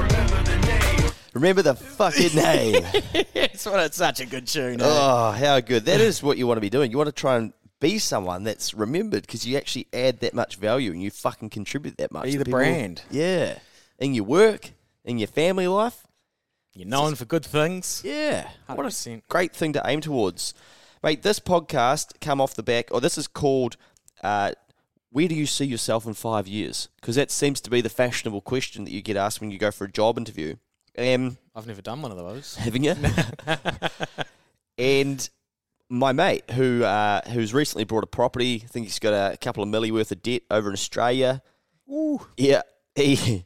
remember the name. Remember the fucking name. That's what it's such a good tune. eh? oh, how good. That is what you want to be doing. You want to try and be someone that's remembered because you actually add that much value and you fucking contribute that much. Be to the people. brand. Yeah. In your work, in your family life. You're known for good things. Yeah. What a 100%. great thing to aim towards. Mate, this podcast come off the back, or this is called uh, Where Do You See Yourself in Five Years? Because that seems to be the fashionable question that you get asked when you go for a job interview. Um, I've never done one of those. haven't you? and my mate, who uh, who's recently bought a property, I think he's got a couple of milli worth of debt over in Australia. Ooh. Yeah, he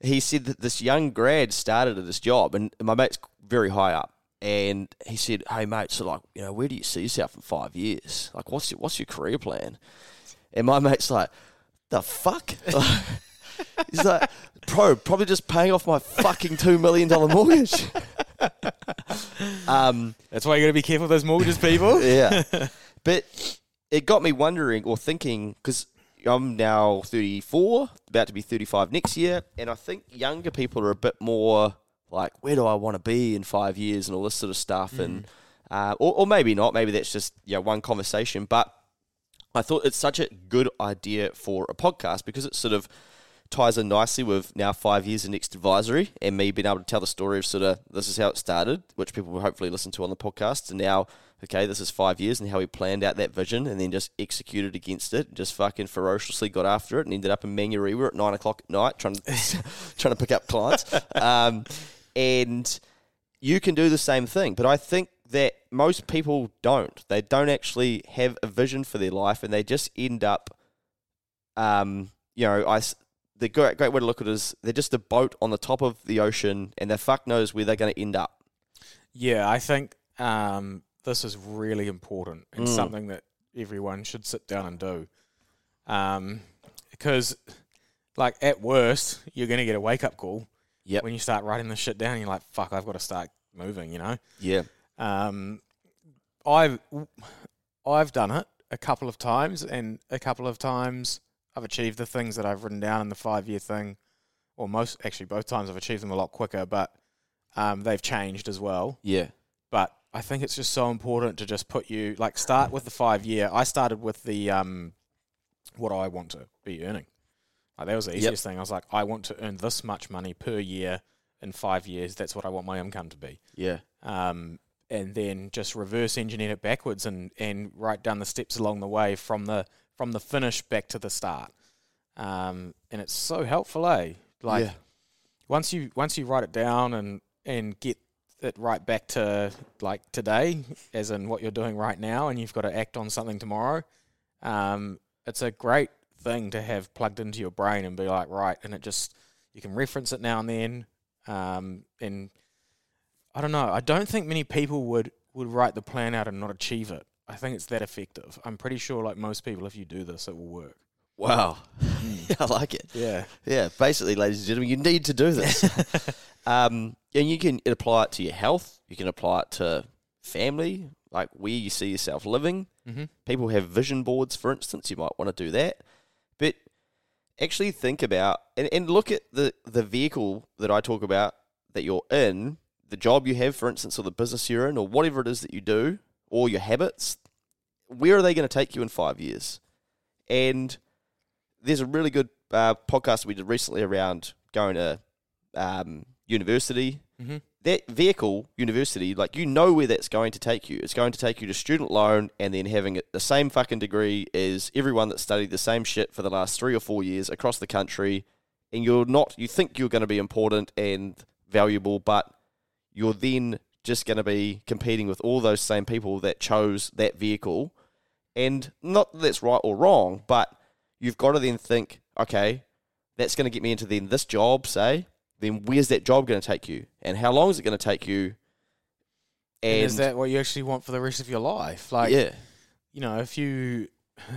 he said that this young grad started at this job, and my mate's very high up, and he said, "Hey mate, so like, you know, where do you see yourself in five years? Like, what's your, what's your career plan?" And my mate's like, "The fuck." He's like, bro, probably just paying off my fucking two million dollar mortgage. um, That's why you got to be careful with those mortgages, people. yeah, but it got me wondering or thinking because I'm now 34, about to be 35 next year, and I think younger people are a bit more like, where do I want to be in five years and all this sort of stuff, and uh, or, or maybe not, maybe that's just yeah one conversation, but I thought it's such a good idea for a podcast because it's sort of ties in nicely with now five years in Next Advisory and me being able to tell the story of sort of this is how it started, which people will hopefully listen to on the podcast. And now, okay, this is five years and how we planned out that vision and then just executed against it, just fucking ferociously got after it and ended up in Mangarewa at nine o'clock at night trying to trying to pick up clients. Um, and you can do the same thing. But I think that most people don't. They don't actually have a vision for their life, and they just end up, um, you know, I. The great, great way to look at it is they're just a boat on the top of the ocean, and the fuck knows where they're going to end up. Yeah, I think um, this is really important and Mm. something that everyone should sit down and do. Um, because, like, at worst, you're going to get a wake up call Yep. when you start writing this shit down. You're like, fuck, I've got to start moving, you know? Yeah. Um, I've I've done it a couple of times, and a couple of times I've achieved the things that I've written down in the five year thing, or most actually both times I've achieved them a lot quicker, but um, they've changed as well. Yeah. But I think it's just so important to just put you like start with the five year. I started with the um, what I want to be earning. Like that was the Yep. easiest thing. I was like, I want to earn this much money per year in five years. That's what I want my income to be Yeah. um, and then just reverse engineer it backwards and, and write down the steps along the way from the from the finish back to the start. Um, and it's so helpful, eh? Like Yeah. once you once you write it down and and get it right back to like today, as in what you're doing right now, and you've got to act on something tomorrow. Um, it's a great thing to have plugged into your brain and be like, right, and it just you can reference it now and then. Um, and I don't know. I don't think many people would would write the plan out and not achieve it. I think it's that effective. I'm pretty sure, like most people, if you do this, it will work. Wow. I like it. Yeah. Yeah, basically, ladies and gentlemen, you need to do this. um, and you can apply it to your health. You can apply it to family, like where you see yourself living. Mm-hmm. People have vision boards, for instance. You might want to do that. But actually think about and, and look at the, the vehicle that I talk about that you're in, the job you have, for instance, or the business you're in, or whatever it is that you do, or your habits. Where are they going to take you in five years? And there's a really good uh, podcast we did recently around going to um, university. Mm-hmm. That vehicle, university, like you know where that's going to take you. It's going to take you to student loan and then having the same fucking degree as everyone that studied the same shit for the last three or four years across the country. And you're not, you think you're going to be important and valuable, but you're then just going to be competing with all those same people that chose that vehicle. And not that that's right or wrong, but you've got to then think, okay, that's going to get me into then this job, say, then where's that job going to take you? And how long is it going to take you? And, And, is that what you actually want for the rest of your life? Like, yeah, you know, if you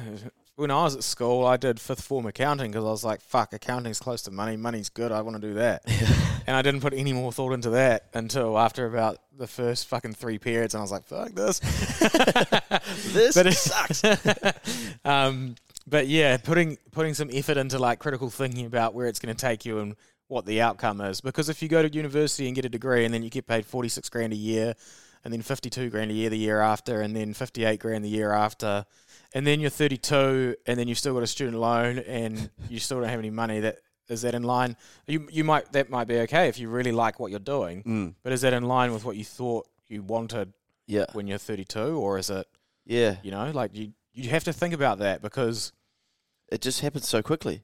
when I was at school, I did fifth form accounting because I was like, "Fuck, accounting's close to money. Money's good. I want to do that." and I didn't put any more thought into that until after about the first fucking three periods, and I was like, "Fuck this." This But it- sucks. um, but yeah, putting putting some effort into like critical thinking about where it's going to take you and what the outcome is. Because if you go to university and get a degree and then you get paid forty six grand a year, and then fifty two grand a year the year after, and then fifty eight grand the year after, and then you're thirty two, and then you've still got a student loan, and you still don't have any money. That is that in line? You you might that might be okay if you really like what you're doing, Mm, but is that in line with what you thought you wanted yeah, when you're thirty two, or is it yeah. you know like you you have to think about that because It just happens so quickly.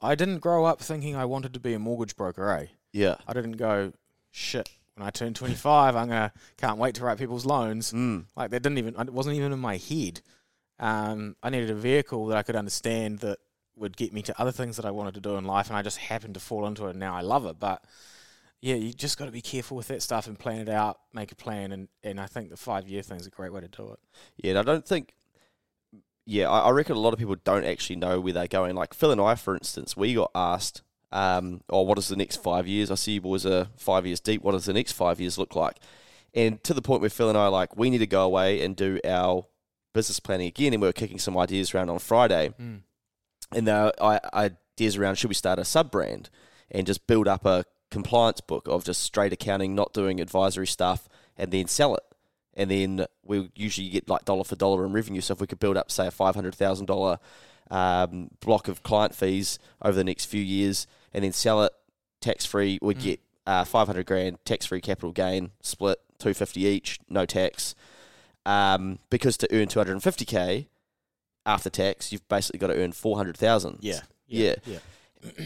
I didn't grow up thinking I wanted to be a mortgage broker, eh? Yeah. I didn't go, shit, when I turn 25, I'm going to, can't wait to write people's loans. Mm, Like, that didn't even, it wasn't even in my head. Um, I needed a vehicle that I could understand that would get me to other things that I wanted to do in life, and I just happened to fall into it, and now I love it. But yeah, you just got to be careful with that stuff and plan it out, make a plan, and, and I think the five year thing is a great way to do it. yeah, I don't think. Yeah, I, I reckon a lot of people don't actually know where they're going. Like Phil and I, for instance, we got asked, um, "Oh, what is the next five years?" I see you boys are five years deep. What does the next five years look like? And to the point where Phil and I are like, we need to go away and do our business planning again. And we were kicking some ideas around on Friday. Mm. and there are I- ideas around should we start a sub brand and just build up a compliance book of just straight accounting, not doing advisory stuff, and then sell it. And then we usually get like dollar for dollar in revenue. So if we could build up, say, a five hundred thousand dollar um, block of client fees over the next few years, and then sell it tax free, we'd Mm. get uh, five hundred grand tax free capital gain split, two fifty each, no tax. Um, because to earn two hundred and fifty k after tax, you've basically got to earn four hundred thousand. Yeah. Yeah. Yeah.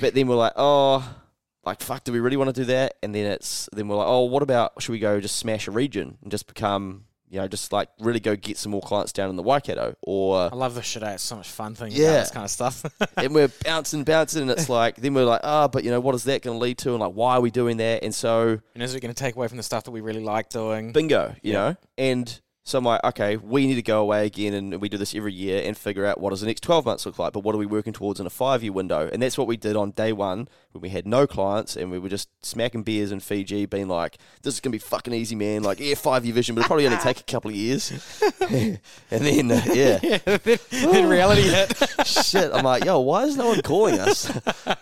But then we're like, oh, like fuck, do we really want to do that? And then it's then we're like, oh, what about should we go just smash a region and just become, you know, just like really go get some more clients down in the Waikato, or I love this shit. eh? It's so much fun thinking Yeah. about this kind of stuff. and we're bouncing, bouncing, and it's like then we're like, oh, but you know, what is that going to lead to? And like, why are we doing that? And so and is it going to take away from the stuff that we really like doing? bingo, you Yeah. know, and. So I'm like, okay, we need to go away again, and we do this every year and figure out what does the next 12 months look like. But what are we working towards in a five-year window? And that's what we did on day one when we had no clients and we were just smacking beers in Fiji, being like, "This is gonna be fucking easy, man." Like, yeah, five-year vision, but it'll probably only take a couple of years. and then, uh, yeah, then, then reality hit. shit. I'm like, yo, why is no one calling us?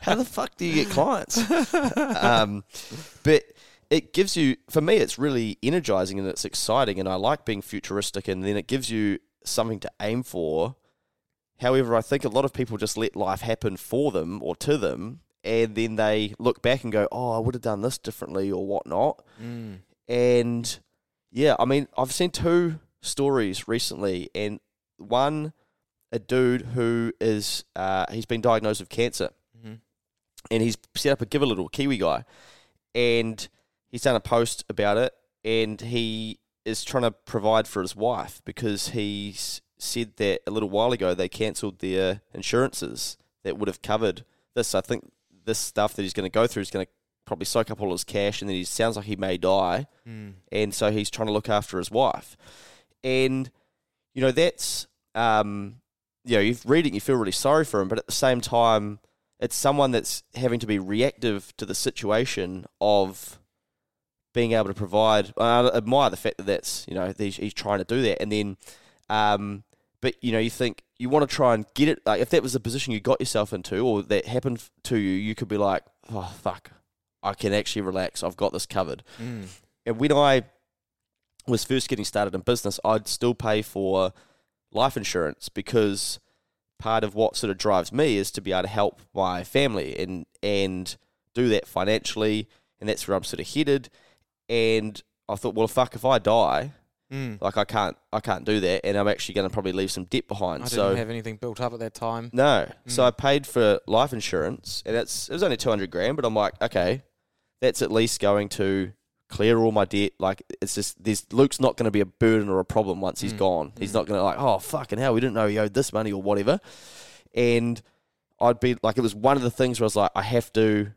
How the fuck do you get clients? um, but it gives you, for me, it's really energizing and it's exciting, and I like being futuristic, and then it gives you something to aim for. However, I think a lot of people just let life happen for them or to them, and then they look back and go, "Oh, I would have done this differently" or whatnot. Mm. And yeah, I mean, I've seen two stories recently, and one, a dude who is uh, he's been diagnosed with cancer, Mhm. and he's set up a Give a Little Kiwi guy, and he's done a post about it, and he is trying to provide for his wife because he's said that a little while ago they cancelled their insurances that would have covered this. I think this stuff that he's going to go through is going to probably soak up all his cash, and then he sounds like he may die Mm. and so he's trying to look after his wife. And you know that's um, you know you read it, and you feel really sorry for him, but at the same time, it's someone that's having to be reactive to the situation of being able to provide. I admire the fact that that's you know he's, he's trying to do that, and then. Um, but you know, you think you want to try and get it. Like if that was the position you got yourself into, or that happened to you, you could be like, "Oh fuck, I can actually relax. I've got this covered." Mm. And when I was first getting started in business, I'd still pay for life insurance because part of what sort of drives me is to be able to help my family and and do that financially, and that's where I'm sort of headed. And I thought, well, fuck, if I die, Mm. like I can't, I can't do that, and I'm actually going to probably leave some debt behind. I so didn't have anything built up at that time. no. So Mm. I paid for life insurance, and it's it was only two hundred grand, but I'm like, okay, that's at least going to clear all my debt. Like it's just this Luke's not going to be a burden or a problem once he's Mm. gone. He's Mm. not going to like, oh fucking hell, we didn't know he owed this money or whatever. And I'd be like, it was one of the things where I was like, I have to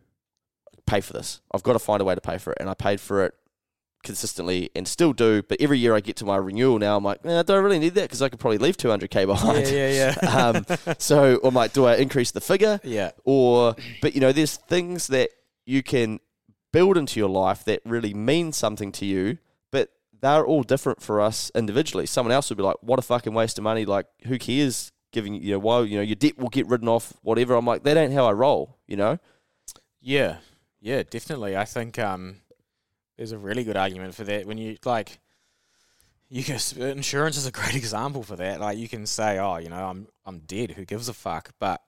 pay for this. I've got to find a way to pay for it, and I paid for it consistently and still do. But every year I get to my renewal now, I'm like, eh, I really need that? Because I could probably leave 200k behind. Yeah, yeah, yeah. um, so I'm like, do I increase the figure? yeah. Or, but you know, there's things that you can build into your life that really mean something to you, but they're all different for us individually. Someone else would be like, what a fucking waste of money. Like, who cares? Giving you know why you know your debt will get written off whatever I'm like that ain't how I roll you know Yeah, yeah, definitely. I think um, there's a really good argument for that. When you like, you can insurance is a great example for that. Like, you can say, "Oh, you know, I'm I'm dead. Who gives a fuck?" But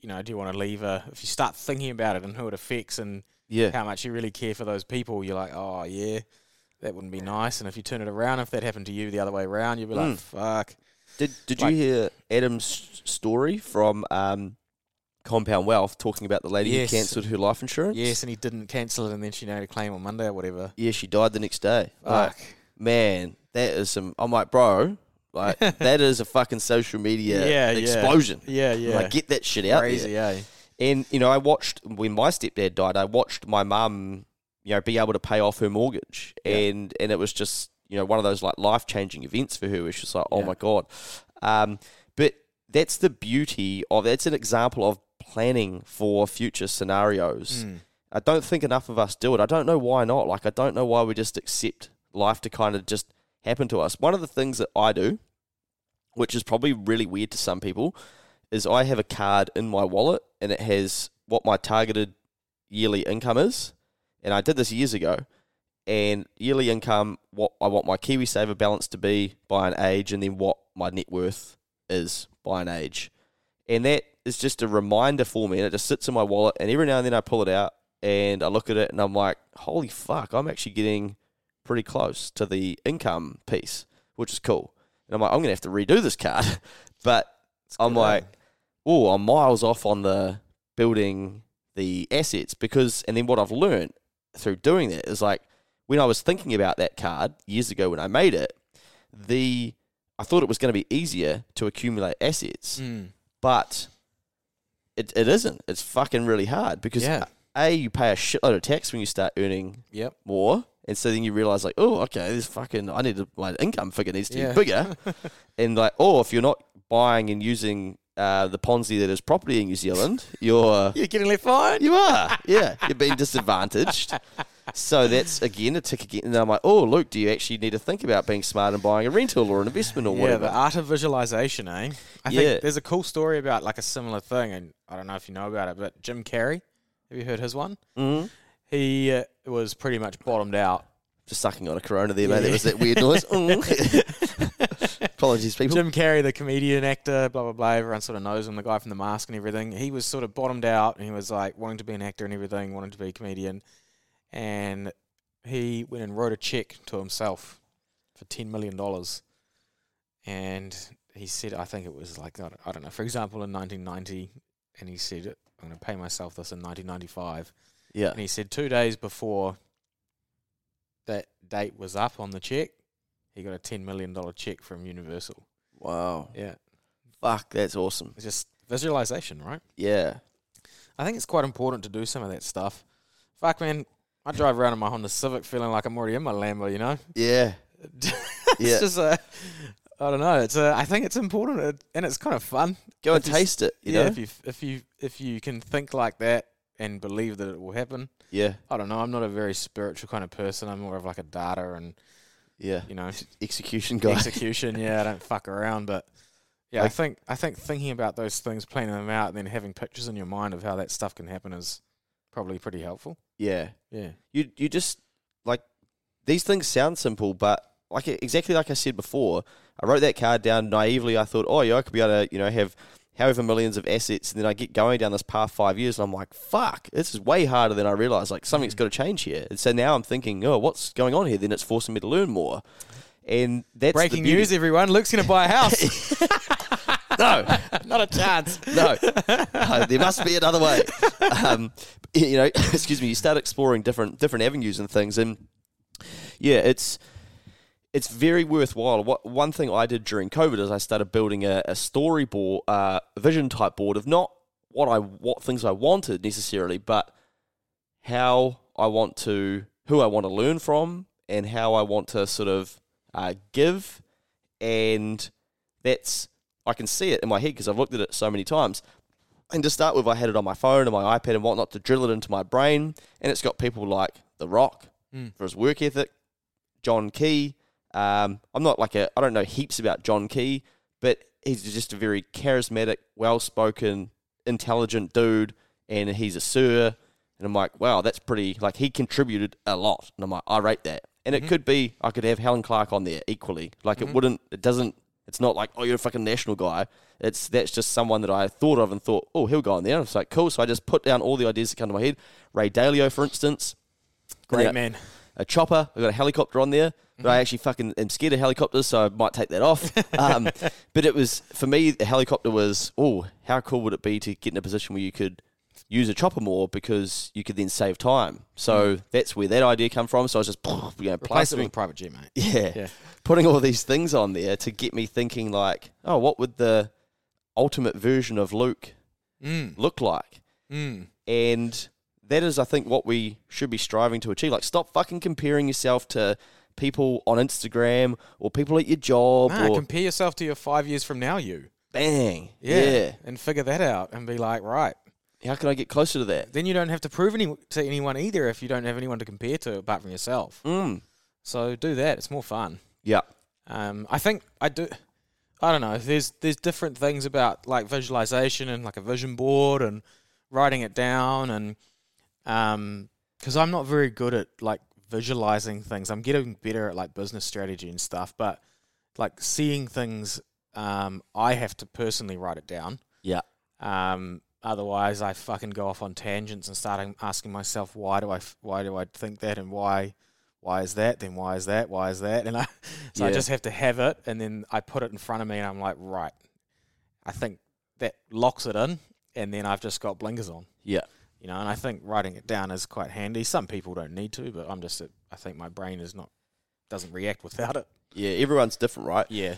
you know, do you want to leave a? If you start thinking about it and who it affects and yeah how much you really care for those people, you're like, "Oh, yeah, that wouldn't be nice." And if you turn it around, if that happened to you the other way around, you'd be like, Mm. "Fuck." Did Did Like- you hear Adam's story from um, Compound Wealth talking about the lady Yes. who cancelled her life insurance? Yes, and he didn't cancel it, and then she made a claim on Monday or whatever. Yeah, she died the next day. Like, man, that is some. I'm like, bro, like that is a fucking social media Yeah, explosion. Yeah, yeah. Like, get that shit out Crazy, there. eh? And you know, I watched when my stepdad died. I watched my mum, you know, be able to pay off her mortgage, Yeah. and and it was just you know one of those like life changing events for her. Where she's like, oh Yeah. my god. Um, but that's the beauty of that's an example of planning for future scenarios. Mm. I don't think enough of us do it. I don't know why not. Like I don't know why we just accept life to kind of just happen to us. One of the things that I do, which is probably really weird to some people, is I have a card in my wallet and it has what my targeted yearly income is. And I did this years ago. And yearly income, what I want my KiwiSaver balance to be by an age, and then what my net worth is by an age. And that is just a reminder for me. And it just sits in my wallet. And every now and then I pull it out and I look at it and I'm like, holy fuck, I'm actually getting pretty close to the income piece, which is cool. And I'm like, I'm going to have to redo this card. but I'm eh? like, oh, I'm miles off on the building the assets because, and then what I've learned through doing that is like, when I was thinking about that card years ago when I made it, the I thought it was going to be easier to accumulate assets, Mm. but it, it isn't. It's fucking really hard because Yeah. a you pay a shitload of tax when you start earning Yep. more, and so then you realize like, oh, okay, this fucking I need to, my income figure needs to Yeah. be bigger, and like, oh, if you're not buying and using uh, the Ponzi that is property in New Zealand, you're You're getting left behind. you are, yeah, you're being disadvantaged. So that's again a tick again, and I'm like, oh, Luke, do you actually need to think about being smart and buying a rental or an investment or Yeah, whatever? Yeah, the art of visualization, eh? I Yeah. think there's a cool story about like a similar thing, and I don't know if you know about it, but Jim Carrey, have you heard his one? mm He uh, was pretty much bottomed out. Just sucking on a Corona there, mate. That Yeah. was that weird noise. Mm. Apologies, people. Jim Carrey, the comedian, actor, blah blah blah. Everyone sort of knows him, the guy from The Mask and everything. He was sort of bottomed out, and he was like wanting to be an actor and everything, wanting to be a comedian, and he went and wrote a check to himself for ten million dollars, and he said, I think it was like I don't, I don't know, for example, in 1990, and he said, I'm going to pay myself this in 1995, yeah, and he said two days before that date was up on the check, he got a ten million dollar check from Universal. wow, Yeah, fuck, that's awesome. it's just visualization, right? Yeah, I think it's quite important to do some of that stuff. Fuck, man, I drive around in my Honda Civic feeling like I'm already in my Lambo, you know? yeah, it's Yeah. just a, I don't know. It's a, I think it's important uh, and it's kind of fun. go and taste it. You yeah, know, if you if you if you can think like that and believe that it will happen. yeah, I don't know. I'm not a very spiritual kind of person. I'm more of like a data and yeah. you know Execution guy. execution. Yeah, I don't fuck around, but yeah, I think I think thinking about those things, planning them out, and then having pictures in your mind of how that stuff can happen is probably pretty helpful. Yeah, Yeah, you you just like these things sound simple, but like exactly like I said before, I wrote that card down naively. I thought, oh yeah, I could be able to you know have however millions of assets, and then I get going down this path five years, and I'm like, fuck, this is way harder than I realized. Like something's mm. got to change here, and so now I'm thinking, oh, what's going on here? Then it's forcing me to learn more, and that's breaking news, everyone. Luke's gonna buy a house. No, not a chance. no, No, there must be another way. Um, you know, excuse me. You start exploring different different avenues and things, and yeah, it's it's very worthwhile. What one thing I did during COVID is I started building a, a storyboard, uh, vision type board of not what I what things I wanted necessarily, but how I want to, who I want to learn from, and how I want to sort of uh, give, and that's I can see it in my head because I've looked at it so many times. And to start with, I had it on my phone and my iPad and whatnot to drill it into my brain, and it's got people like The Rock hmm. for his work ethic, John Key. Um, I'm not like a I don't know heaps about John Key, but he's just a very charismatic, well-spoken, intelligent dude, and he's a sir. And I'm like, wow, that's pretty. Like he contributed a lot, and I'm like, I rate that. And it mm-hmm. could be I could have Helen Clark on there equally. Like it mm-hmm. wouldn't. It doesn't. It's not like oh you're a fucking national guy. It's that's just someone that I thought of and thought oh he'll go on there. And it's like cool. So I just put down all the ideas that come to my head. Ray Dalio, for instance, Great man. a chopper. I've got a helicopter on there, but I actually fucking am scared of helicopters, so I might take that off. um, but it was for me, the helicopter was oh, how cool would it be to get in a position where you could use a chopper more because you could then save time. So that's where that idea come from. So I was just you know Replace it with private jet, mate. yeah, Yeah. putting all these things on there to get me thinking like, oh, what would the ultimate version of Luke Mm. look like? Mm. And that is, I think, what we should be striving to achieve. Like, stop fucking comparing yourself to people on Instagram or people at your job Nah, or compare yourself to your five years from now, you. bang. Yeah. Yeah. And figure that out and be like, right. How can I get closer to that? Then you don't have to prove any to anyone either if you don't have anyone to compare to apart from yourself. Mm. So do that. It's more fun. Yeah. Um, I think I do. I don't know. There's there's different things about like visualization and like a vision board and writing it down and um because I'm not very good at like visualizing things. I'm getting better at like business strategy and stuff, but like seeing things, um, I have to personally write it down. Yeah. Um, otherwise, I fucking go off on tangents and start asking myself why do I why do I think that and why why is that then why is that why is that and I so I just have to have it and then I put it in front of me and I'm like right, I think that locks it in and then I've just got blinkers on. Yeah. You know, and I think writing it down is quite handy. Some people don't need to, but I'm just I think my brain is not doesn't react without it. Yeah. Everyone's different, right? Yeah.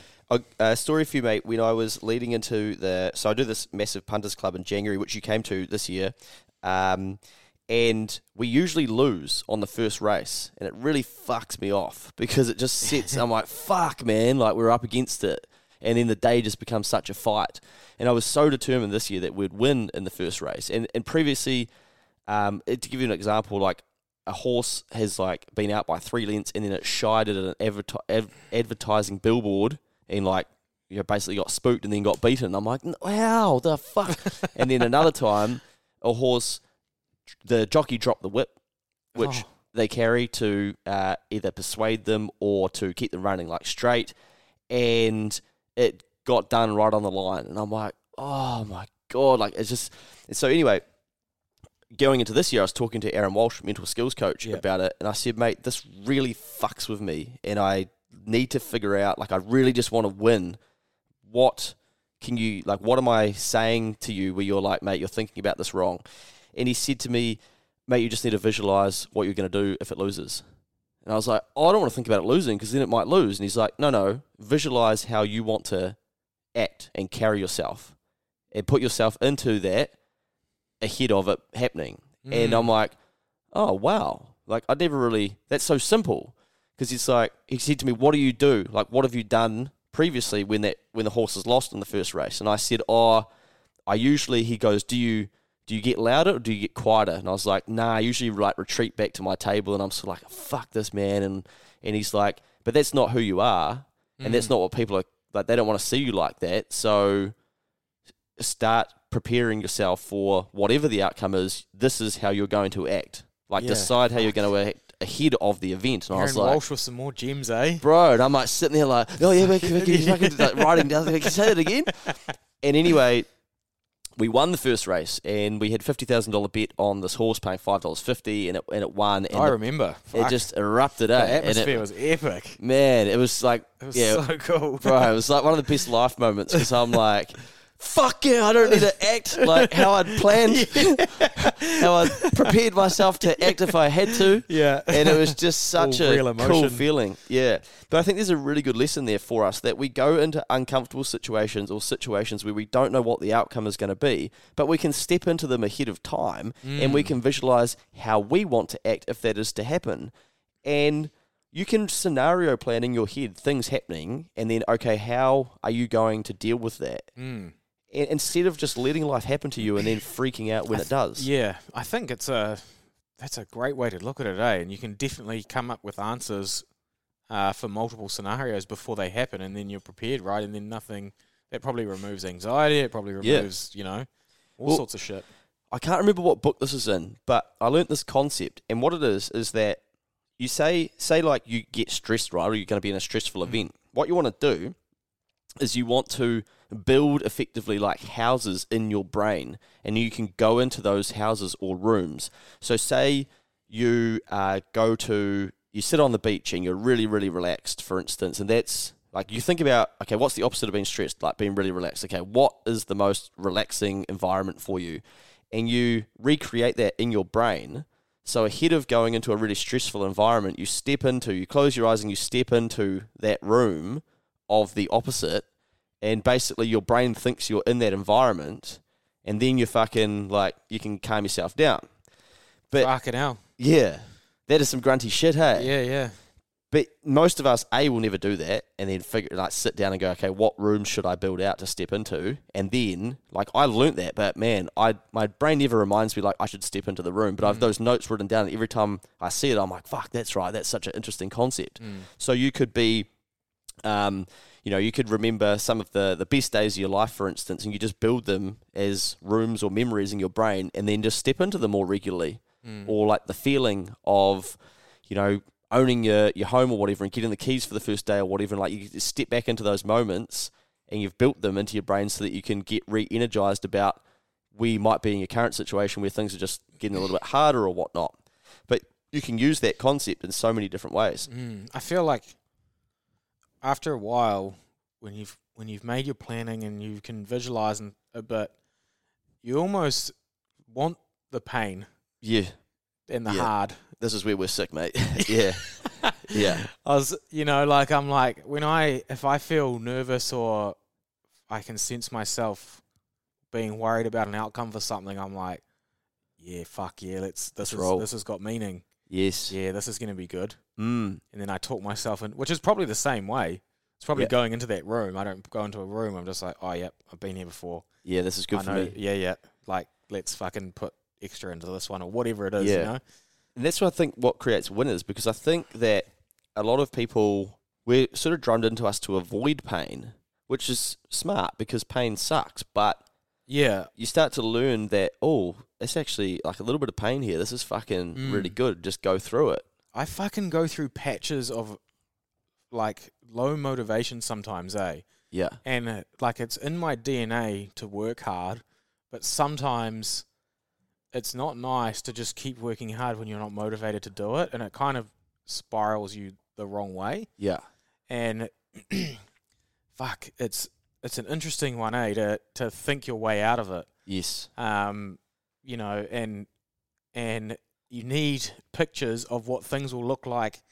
A, story for you, mate. When I was leading into the, so I do this massive punters club in January, which you came to this year, um, and we usually lose on the first race, and it really fucks me off because it just sits. I'm like, fuck, man, like we're up against it, and then the day just becomes such a fight. And I was so determined this year that we'd win in the first race, and and previously, um, to give you an example, like a horse has like been out by three lengths and then it shied at an adverti- ad- advertising billboard and like you know basically got spooked and then got beaten. I'm like, wow, the fuck. and then another time, a horse, the jockey dropped the whip, which Oh. they carry to uh, either persuade them or to keep them running like straight, and it got done right on the line. And I'm like, oh my god, like it's just. So anyway, going into this year, I was talking to Aaron Walsh, mental skills coach, Yeah. about it, and I said, mate, this really fucks with me, and I need to figure out, like, I really just want to win. What can you, like, what am I saying to you where you're like, mate, you're thinking about this wrong? And he said to me, mate, you just need to visualize what you're going to do if it loses. And I was like, oh, I don't want to think about it losing because then it might lose. And he's like, no, no, visualize how you want to act and carry yourself and put yourself into that ahead of it happening. And Mm. I'm like, oh, wow. Like, I never really, that's so simple. Because it's like, he said to me, what do you do? Like, what have you done previously when that when the horse is lost in the first race? And I said, oh, I usually, he goes, do you, do you get louder or do you get quieter? And I was like, nah, I usually like retreat back to my table and I'm sort of like, fuck this man. And, and he's like, but that's not who you are. And that's mm. not what people are, like, they don't want to see you like that. So start preparing yourself for whatever the outcome is. This is how you're going to act. Like, Yeah. decide how you're going to act ahead of the event. And I was like, Walsh with some more gems, eh? bro. And I'm like sitting there like, oh yeah, Mikey, he's fucking like, writing down. Like, say that again. And anyway, we won the first race, and we had fifty thousand dollar bet on this horse paying five dollars fifty, and it and it won. And I remember. it just erupted. the eh? And it- atmosphere was epic. man, it was like It was yeah, so cool. bro. It was like one of the best life moments because I'm like. Fuck yeah! I don't need to act like how I'd planned, how I prepared myself to act if I had to. Yeah. and it was just such All a cool feeling. Yeah, but I think there's a really good lesson there for us that we go into uncomfortable situations or situations where we don't know what the outcome is going to be, but we can step into them ahead of time and we Mm. can visualize how we want to act if that is to happen. And you can scenario plan in your head things happening, and then okay, how are you going to deal with that? Mm. Instead of just letting life happen to you and then freaking out when it does. Yeah, I think it's a that's a great way to look at it, eh? And you can definitely come up with answers uh, for multiple scenarios before they happen, and then you're prepared, right? And then nothing that probably removes anxiety. It probably Yeah. removes, you know, all Well- sorts of shit. I can't remember what book this is in, but I learnt this concept, and what it is is that you say say like you get stressed, right, or you're going to be in a stressful event. What you want to do is you want to build effectively like houses in your brain, and you can go into those houses or rooms. So say you uh, go to you sit on the beach and you're really really relaxed, for instance, and that's like you think about okay, what's the opposite of being stressed? Like being really relaxed. Okay, what is the most relaxing environment for you? and you recreate that in your brain. So ahead of going into a really stressful environment, you step into, you close your eyes and you step into that room of the opposite, and basically your brain thinks you're in that environment, and then you fucking like you can calm yourself down. But Fucking hell. yeah, that is some grunty shit, hey. Yeah, yeah. But most of us, A, will never do that, and then figure like sit down and go, okay, what room should I build out to step into? And then, like, I learnt that, but man, I my brain never reminds me like I should step into the room. But I've those notes written down, and every time I see it, I'm like, fuck, that's right, that's such an interesting concept. So you could be, um, you know, you could remember some of the the best days of your life, for instance, and you just build them as rooms or memories in your brain, and then just step into them more regularly, or like the feeling of, you know, owning your, your home or whatever and getting the keys for the first day or whatever, and like you just step back into those moments and you've built them into your brain so that you can get re energized about we might be in your current situation where things are just getting a little bit harder or whatnot. But you can use that concept in so many different ways. Mm, I feel like after a while, when you've when you've made your planning and you can visualize and uh, a bit, you almost want the pain Yeah, and the Yeah. hard. this is where we're sick, mate. yeah, yeah, I was, you know, like I'm like when I if I feel nervous or I can sense myself being worried about an outcome for something, I'm like, yeah, fuck yeah, let's this is roll. this has got meaning. yes, Yeah, this is gonna be good. Mm, And then I talk myself in, which is probably the same way. It's probably Yeah. going into that room. I don't go into a room. I'm just like, oh yep, I've been here before. yeah. This is good I for know. me. Yeah, yeah. Like let's fucking put extra into this one or whatever it is. Yeah. You know. And that's what I think what creates winners because I think that a lot of people we're sort of drummed into us to avoid pain, which is smart because pain sucks. But Yeah. you start to learn that oh, it's actually like a little bit of pain here. This is fucking Mm. really good. Just go through it. I fucking go through patches of like low motivation sometimes, eh? Yeah, And uh, like it's in my DNA to work hard, but sometimes it's not nice to just keep working hard when you're not motivated to do it, and it kind of spirals you the wrong way. yeah, And fuck, it's it's an interesting one, eh? To to think your way out of it. yes, Um, you know, and and you need pictures of what things will look like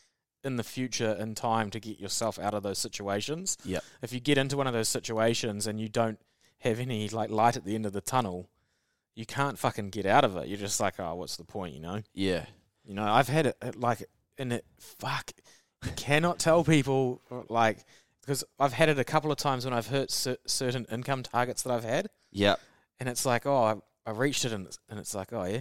in the future in time to get yourself out of those situations. Yep. If you get into one of those situations and you don't have any like light at the end of the tunnel, you can't fucking get out of it. You're just like, oh, what's the point? You know. yeah, You know, I've had it like and it. Fuck, cannot tell people like because I've had it a couple of times when I've hurt cer- certain income targets that I've had, yeah, and it's like, oh, I, I reached it, and it's, and it's like, oh yeah,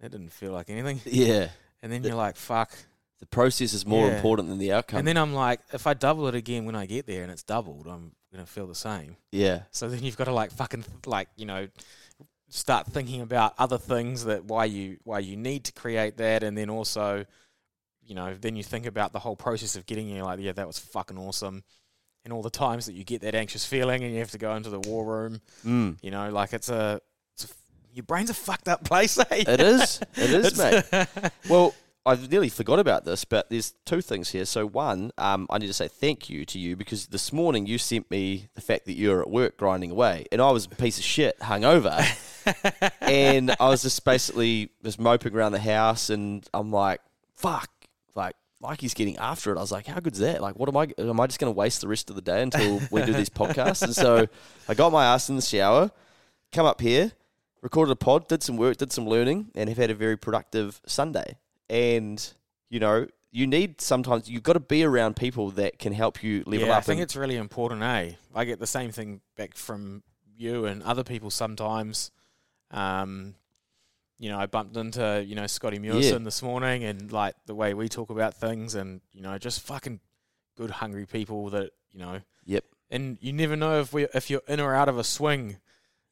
that didn't feel like anything. yeah. And then The- you're like, fuck. The process is more Yeah. important than the outcome. And then I'm like, if I double it again when I get there and it's doubled, I'm gonna feel the same. yeah, So then you've got to like fucking like you know start thinking about other things that why you why you need to create that, and then also you know then you think about the whole process of getting you like yeah that was fucking awesome, and all the times that you get that anxious feeling and you have to go into the war room, mm. you know like it's a, it's a your brain's a fucked up place. Eh? it is, it is, mate. Well, I nearly forgot about this, but there's two things here. So one, um, I need to say thank you to you because this morning you sent me the fact that you're at work grinding away, and I was a piece of shit hungover, and I was just basically just moping around the house, and I'm like, fuck, like. Mikey's getting after it. I was like, "How good's that? Like, what am I? Am I just going to waste the rest of the day until we do these podcasts?" And so, I got my ass in the shower, come up here, recorded a pod, did some work, did some learning, and have had a very productive Sunday. And you know, you need sometimes you've got to be around people that can help you level yeah, up. I think it's really important, eh? I get the same thing back from you and other people sometimes. Um, you know, I bumped into, you know, Scotty Mewison this morning and like the way we talk about things and, you know, just fucking good hungry people that, you know, Yep. and you never know if we if you're in or out of a swing,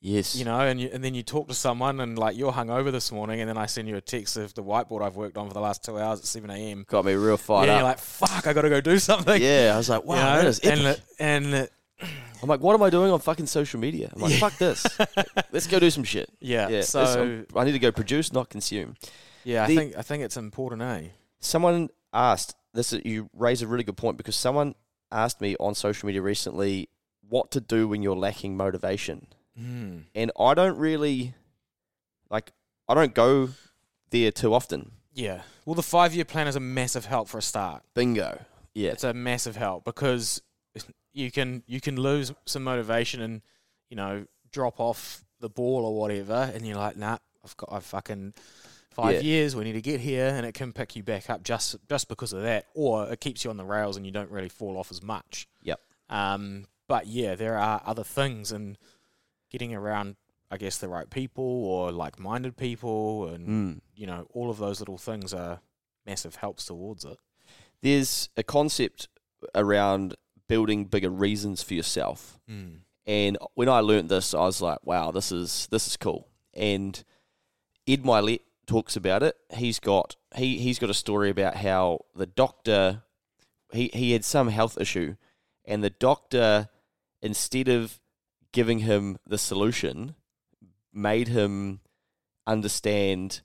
yes. you know, and you, and then you talk to someone and like you're hungover this morning and then I send you a text of the whiteboard I've worked on for the last two hours at seven AM. got me real fired yeah, up. you're like, fuck, I gotta go do something. yeah, I was like, wow, You know, that is epic. and and I'm like, what am I doing on fucking social media? I'm like, fuck this. Let's go do some shit. yeah, Yeah. so I'm- need to go produce, not consume. yeah, I think I think it's important, eh? Someone asked this. You raise a really good point because someone asked me on social media recently what to do when you're lacking motivation, Mm. and I don't really like. I don't go there too often. Yeah. Well, the five year plan is a massive help for a start. Bingo. Yeah. It's a massive help because you can you can lose some motivation and you know drop off the ball or whatever, and you're like, nah, I've got I've fucking five Yeah. years. We need to get here, and it can pick you back up just just because of that, or it keeps you on the rails and you don't really fall off as much. Yep. Um, but yeah, there are other things, and getting around, I guess, the right people or like-minded people, and Mm. you know, all of those little things are massive helps towards it. There's a concept around building bigger reasons for yourself. And when I learnt this, I was like, wow, this is this is cool. And Ed Mylett talks about it. He's got he he's got a story about how the doctor he, he had some health issue and the doctor instead of giving him the solution made him understand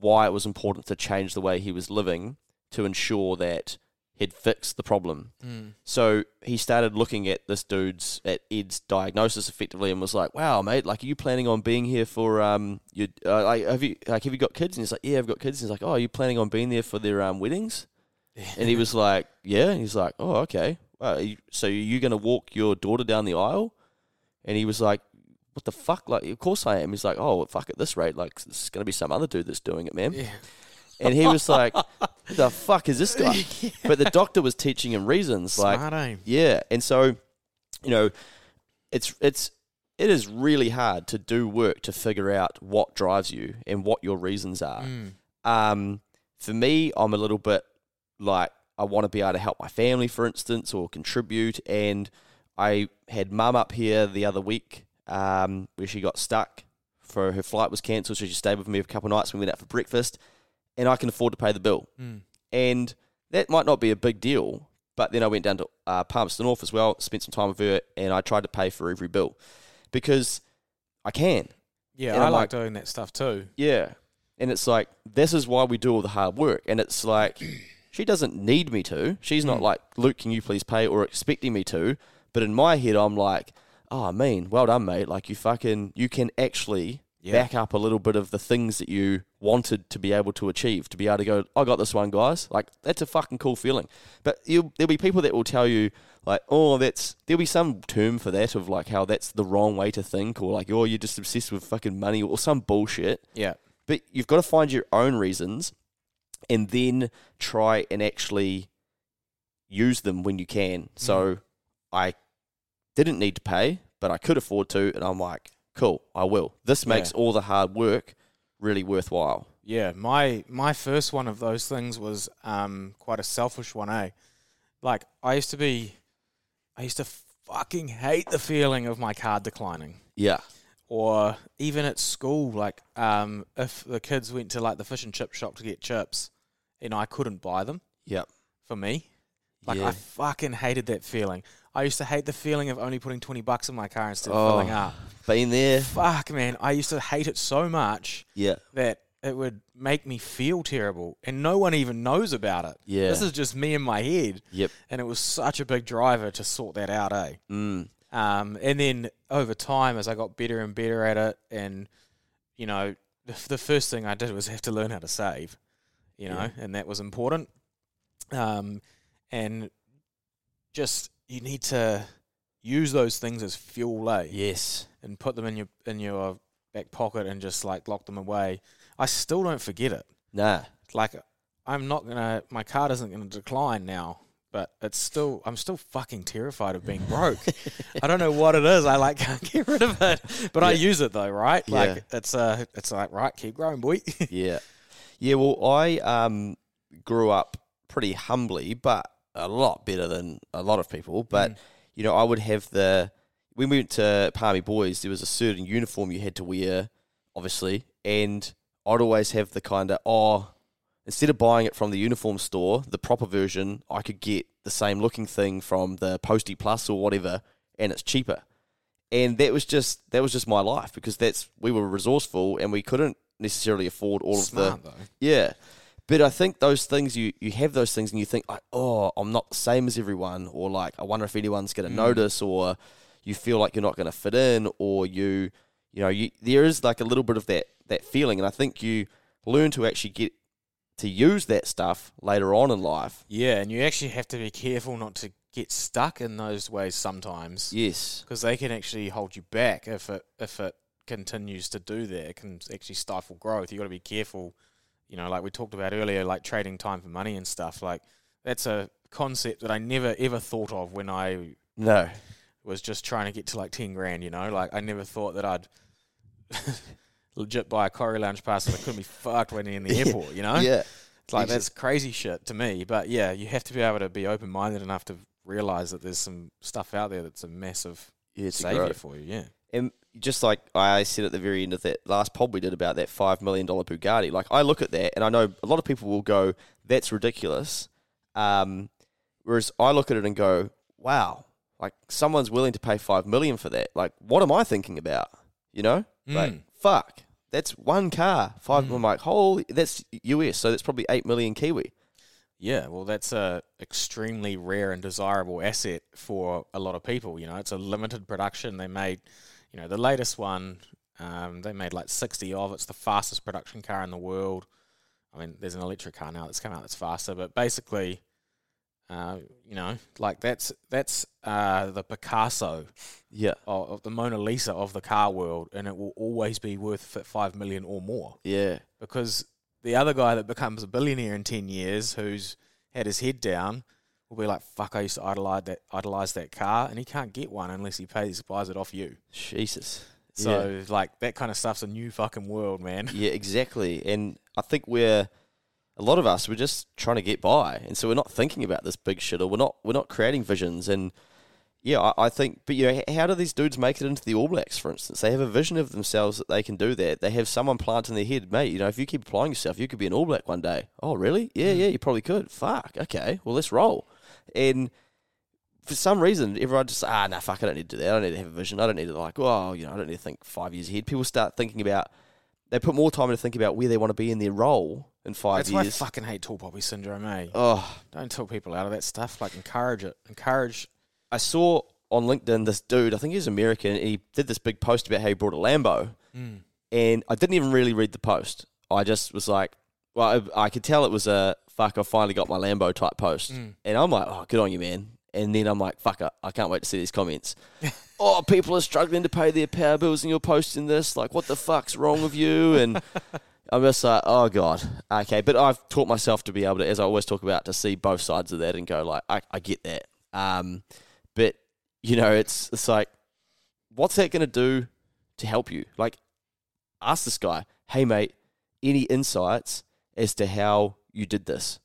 why it was important to change the way he was living to ensure that he'd fixed the problem. Mm. So he started looking at this dude's at Ed's diagnosis effectively and was like, "Wow, mate, like, are you planning on being here for um, you uh, like have you like have you got kids?" And he's like, "Yeah, I've got kids." And he's like, "Oh, are you planning on being there for their um weddings?" And he was like, "Yeah." And he's like, "Oh, okay. Well, so are you going to walk your daughter down the aisle?" And he was like, "What the fuck? Like, of course I am." He's like, "Oh, fuck at this rate, like, there's going to be some other dude that's doing it, man." Yeah. And he was like, the fuck is this guy?" But the doctor was teaching him reasons, like, Smart aim. yeah, and so, you know, it's it's it is really hard to do work to figure out what drives you and what your reasons are. Mm. Um, for me, I'm a little bit like I want to be able to help my family, for instance, or contribute. And I had mum up here the other week um, where she got stuck for her flight was cancelled, so she stayed with me for a couple of nights. We went out for breakfast, and I can afford to pay the bill. Mm. And that might not be a big deal, but then I went down to uh, Palmerston North as well, spent some time with her, and I tried to pay for every bill because I can. Yeah, And I I'm like doing that stuff too. Yeah. And it's like, this is why we do all the hard work. And it's like, she doesn't need me to. She's not Mm. like, Luke, can you please pay or expecting me to. But in my head, I'm like, oh, I mean, well done, mate. Like, you fucking, you can actually Yeah. back up a little bit of the things that you wanted to be able to achieve, to be able to go, I got this one, guys. Like, that's a fucking cool feeling. But there'll be people that will tell you, like, oh, that's, there'll be some term for that of like how that's the wrong way to think or like, oh, you're just obsessed with fucking money or some bullshit Yeah. but you've got to find your own reasons and then try and actually use them when you can. So mm-hmm. I didn't need to pay, but I could afford to, and I'm like, cool, I will. This Yeah. makes all the hard work really worthwhile. Yeah, my my first one of those things was um quite a selfish one, eh? Like I used to be I used to fucking hate the feeling of my card declining. Yeah. Or even at school, like um if the kids went to like the fish and chip shop to get chips and I couldn't buy them Yep. for me. Like Yeah. I fucking hated that feeling. I used to hate the feeling of only putting twenty bucks in my car instead of Oh. filling up. Been there. Fuck man, I used to hate it so much Yeah. that it would make me feel terrible and no one even knows about it. Yeah. This is just me in my head. Yep. And it was such a big driver to sort that out, eh? Mm. Um, and then over time, as I got better and better at it, and, you know, the, the first thing I did was have to learn how to save, you know, and that was important. Um, and just, you need to use those things as fuel, eh? Yes. and put them in your in your back pocket and just like lock them away. I still don't forget it. Nah. Like I'm not gonna. My card isn't gonna decline now. But it's still, I'm still fucking terrified of being broke. I don't know what it is. I like can't get rid of it, but I use it though, right? Like Yeah. it's uh, it's like right, keep growing, boy. Yeah. Yeah, well, I um, grew up pretty humbly, but a lot better than a lot of people. Mm. But, you know, I would have the. When we went to Palmy Boys, there was a certain uniform you had to wear, obviously. And I'd always have the kind of, oh, instead of buying it from the uniform store, the proper version, I could get the same looking thing from the Postie Plus or whatever, and it's cheaper. And that was just that was just my life because that's we were resourceful and we couldn't necessarily afford all Smart of the though. yeah. But I think those things you you have those things and you think like, oh, I'm not the same as everyone, or like I wonder if anyone's going to mm. notice, or you feel like you're not going to fit in, or you you know you there is like a little bit of that that feeling, and I think you learn to actually get to use that stuff later on in life. Yeah, and you actually have to be careful not to get stuck in those ways sometimes. Yes. because they can actually hold you back if it if it continues to do that. It can actually stifle growth. You got to be careful. You know, like we talked about earlier, like trading time for money and stuff. Like that's a concept that I never ever thought of when I No. was just trying to get to like ten grand. You know, like I never thought that I'd legit buy a Koru Lounge pass and I couldn't be fucked when in the airport. You know, Yeah. it's like that's crazy shit to me. But yeah, you have to be able to be open minded enough to realize that there's some stuff out there that's a massive Yeah, savior for you. Yeah. And just like I said at the very end of that last pod we did about that five million dollar Bugatti, like I look at that and I know a lot of people will go, "That's ridiculous," um, whereas I look at it and go, "Wow, like someone's willing to pay five million for that. Like, what am I thinking about? You know, like Mm. fuck, that's one car. 5 I'm like, holy, that's US, so that's probably eight million Kiwi. Yeah, well, that's a extremely rare and desirable asset for a lot of people. You know, it's a limited production. They made, you know, the latest one. Um, they made like sixty of. It's the fastest production car in the world. I mean, there's an electric car now that's come out that's faster, but basically, uh, you know, like that's that's uh, the Picasso Yeah, of, of the Mona Lisa of the car world, and it will always be worth five million or more yeah, because the other guy that becomes a billionaire in 10 years who's had his head down will be like fuck I used to idolize that idolize that car and he can't get one unless he pays buys it off you Jesus. Yeah. so like that kind of stuff's a new fucking world man Yeah, exactly. And I think we're a lot of us we're just trying to get by, and so we're not thinking about this big shit, or we're not we're not creating visions. And yeah, I, I think, but you know, how do these dudes make it into the All Blacks, for instance? They have a vision of themselves that they can do that. They have someone plant in their head, mate. You know, if you keep applying yourself, you could be an All Black one day. Oh, really? Yeah, hmm. yeah, you probably could. Fuck. Okay, well, let's roll. And for some reason, everyone just ah, nah, fuck, I don't need to do that. I don't need to have a vision. I don't need to like, oh, you know, I don't need to think five years ahead. People start thinking about they put more time into thinking about where they want to be in their role in five that's why I years. fucking hate tall poppy syndrome eh oh, don't talk people out of that stuff like encourage it encourage I saw on LinkedIn this dude. I think he was American. And he did this big post about how he brought a Lambo, and I didn't even really read the post. I just was like, well, I, I could tell it was a fuck. I finally got my Lambo type post, and I'm like, oh, good on you, man. And then I'm like, fuck, I, I can't wait to see these comments. oh, people are struggling to pay their power bills, and you're posting this. Like, what the fuck's wrong with you? And I'm just like, oh god, okay. But I've taught myself to be able to, as I always talk about, to see both sides of that and go like, I, I get that. Um, but you know, it's it's like, what's that going to do to help you? Like, ask this guy, hey mate, any insights as to how you did this?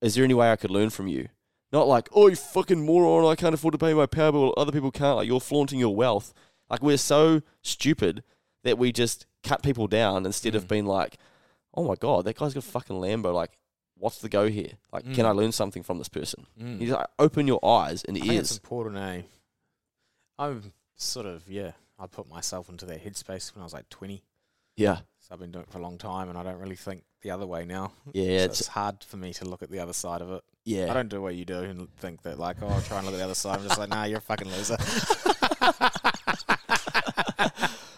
Is there any way I could learn from you? Not like, oh, you fucking moron, I can't afford to pay my power bill, other people can't. Like, you're flaunting your wealth. Like, we're so stupid that we just cut people down instead of mm. being like, oh my God, that guy's got a fucking Lambo. Like, what's the go here? Like, can I mm. learn something from this person? Mm. You just like, open your eyes and I think it's ears. important eh I'm sort of yeah I put myself into that headspace when I was like 20 Yeah. so I've been doing it for a long time and I don't really think the other way now Yeah, So it's- it's hard for me to look at the other side of it Yeah. I don't do what you do and think that like, oh, I'll try and look at the other side. I'm just like, nah, you're a fucking loser.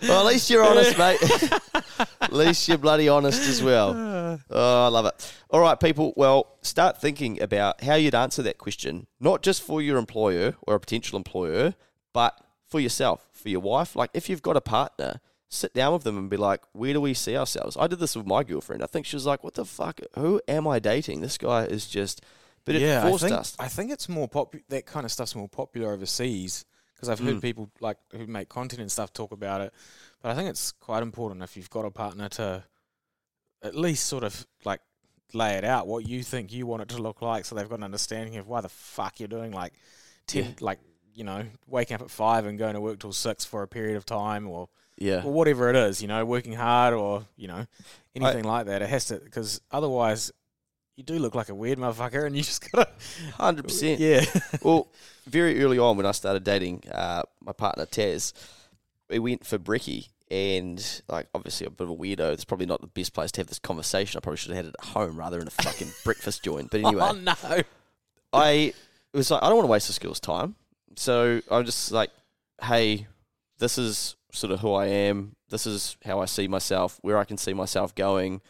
Well, at least you're honest, mate. at least you're bloody honest as well. Oh, I love it. All right, people. Well, start thinking about how you'd answer that question, not just for your employer or a potential employer, but for yourself, for your wife. Like, if you've got a partner, sit down with them and be like, where do we see ourselves? I did this with my girlfriend. I think she was like, what the fuck? Who am I dating? This guy is just. But it yeah, I forced think, us. I think it's more popular. That kind of stuff's more popular overseas because I've heard Mm. people like who make content and stuff talk about it. But I think it's quite important if you've got a partner to at least sort of like lay it out what you think you want it to look like, so they've got an understanding of why the fuck you're doing like ten, Yeah. like you know, waking up at five and going to work till six for a period of time, or Yeah. or whatever it is, you know, working hard or you know anything like that. It has to because otherwise. You do look like a weird motherfucker, and you just gotta 100%. yeah. well, very early on when I started dating uh, my partner Taz, we went for brekkie, and like obviously a bit of a weirdo. It's probably not the best place to have this conversation. I probably should have had it at home rather than a fucking breakfast joint. But anyway, Oh no. I it was like, I don't want to waste this girl's time, so I'm just like, hey, this is sort of who I am. This is how I see myself, where I can see myself going.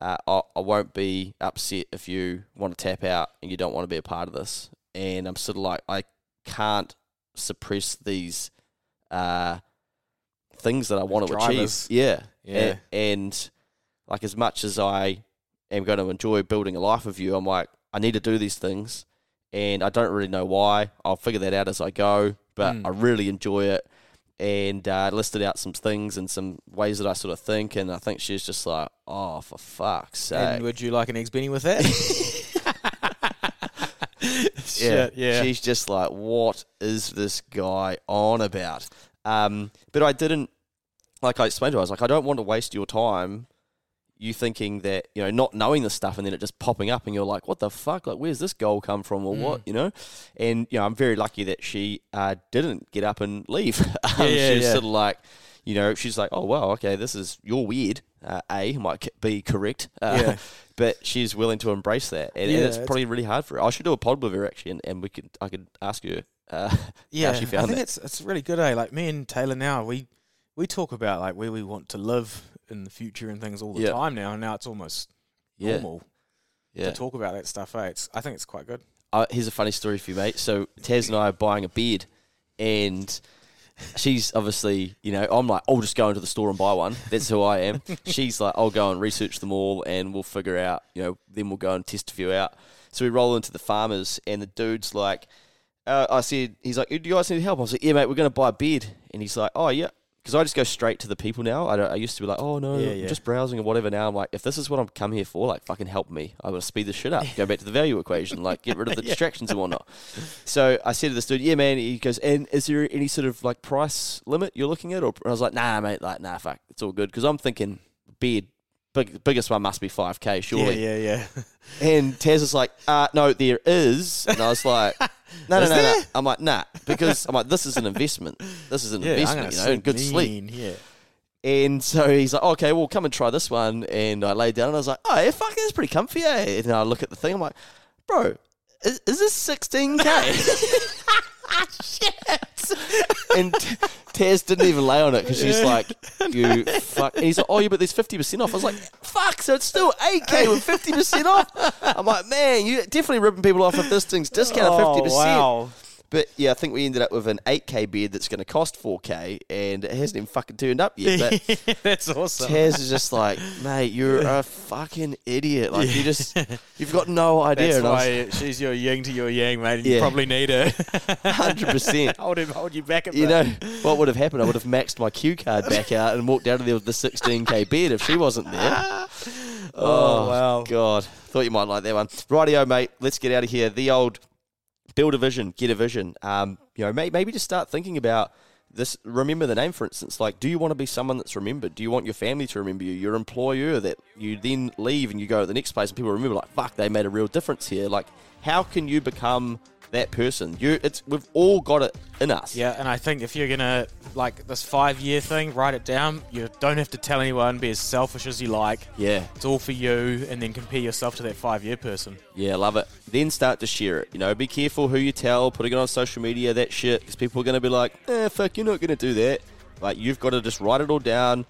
Uh, I, I won't be upset if you want to tap out and you don't want to be a part of this. And I'm sort of like, I can't suppress these uh, things that I want to achieve. Yeah, Yeah. A- and like as much as I am going to enjoy building a life with you, I'm like, I need to do these things, and I don't really know why. I'll figure that out as I go, but Mm. I really enjoy it. And uh, listed out some things and some ways that I sort of think, and I think she's just like, "Oh, for fuck's sake!" And would you like an eggs Benny with that? yeah, yeah. She's just like, what is this guy on about? Um, but I didn't, like I explained to her, I was like, I don't want to waste your time. You thinking that you know, not knowing the stuff, and then it just popping up, and you're like, "What the fuck? Like, where's this goal come from, or Mm. what?" You know. And you know, I'm very lucky that she uh, didn't get up and leave. um, yeah, she was yeah. sort of like, you know, she's like, "Oh wow, okay, this is you're weird." Uh, a might be correct, uh, Yeah. but she's willing to embrace that, and, and it's it's- probably really hard for her. I should do a pod with her actually, and, and we could I could ask her uh, yeah, how she I found think that. it's it's really good, eh? Like me and Taylor now, we we talk about like where we want to live in the future and things all the Yeah. time now, and now it's almost Yeah, normal yeah. to talk about that stuff. Eh? It's, I think it's quite good. Uh, here's a funny story for you, mate. So Taz and I are buying a bed, and she's obviously, you know, I'm like, I'll just go into the store and buy one. That's who I am. she's like, I'll go and research them all, and we'll figure out, you know, then we'll go and test a few out. So we roll into the farmers, and the dude's like, uh, I said, he's like, do you guys need help? I was like, yeah, mate, we're going to buy a bed. And he's like, oh, yeah. Because I just go straight to the people now. I, don't, I used to be like, oh, no, Yeah, I'm yeah. just browsing or whatever. Now I'm like, if this is what I'm come here for, like, fucking help me. I want to speed this shit up. Go back to the value equation. Like, get rid of the distractions and whatnot. So I said to this dude, yeah, man. He goes, and is there any sort of like price limit you're looking at? Or I was like, nah, mate, like, nah, fuck, it's all good. Because I'm thinking, bed, big, biggest one must be 5K, surely. Yeah, yeah, yeah. And Taz is like, uh, no, there is. And I was like, no, no, Is no, no. I'm like, nah, because I'm like, this is an investment. This is an yeah, investment, you know, and good sleep. Yeah. And so he's like, okay, well, come and try this one. And I laid down and I was like, oh, yeah, fuck, it's pretty comfy, eh? And I look at the thing, I'm like, bro, is, is this 16K? and T- Taz didn't even lay on it because she's like, you fuck. And he's like, oh, yeah, but there's 50% off. I was like, fuck, so it's still 8K with 50% off? I'm like, man, you're definitely ripping people off if this thing's discounted 50%. Oh, wow. But yeah, I think we ended up with an 8K bed that's going to cost 4K and it hasn't even fucking turned up yet. But That's awesome. Taz is just like, mate, you're a fucking idiot. Like, you just, you've got no idea. That's and why she's your yin to your yang, mate. And you probably need her. 100%. hold him, hold you back. You know, what would have happened? I would have maxed my Q Card back out and walked out of there with the 16K bed if she wasn't there. Oh, oh, wow. God. Thought you might like that one. Rightio, mate. Let's get out of here. The old build a vision, get a vision. Um, you know, may, maybe just start thinking about this. Remember the name, for instance. Like, do you want to be someone that's remembered? Do you want your family to remember you? Your employer that you then leave and you go to the next place and people remember, like, fuck, they made a real difference here. Like, how can you become that person? You, it's we've all got it in us. Yeah, and I think if you're gonna like this five year thing, write it down. You don't have to tell anyone. Be as selfish as you like. yeah. It's all for you, and then compare yourself to that five year person. Yeah, love it. Then start to share it. You know, be careful who you tell, putting it on social media, that shit, because people are going to be like, eh, fuck, you're not going to do that. Like, you've got to just write it all down,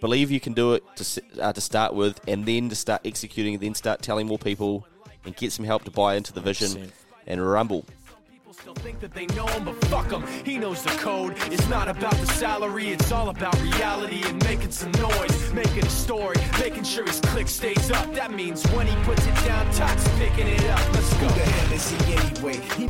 believe you can do it to, uh, to start with, and then to start executing, then start telling more people, and get some help to buy into the vision 100%. And rumble. Still think that they know him, but fuck him, he knows the code. It's not about the salary, it's all about reality and making some noise, making a story, making sure his click stays up. That means when he puts it down, Tox picking it up. Let's go. Who the hell is he anyway? He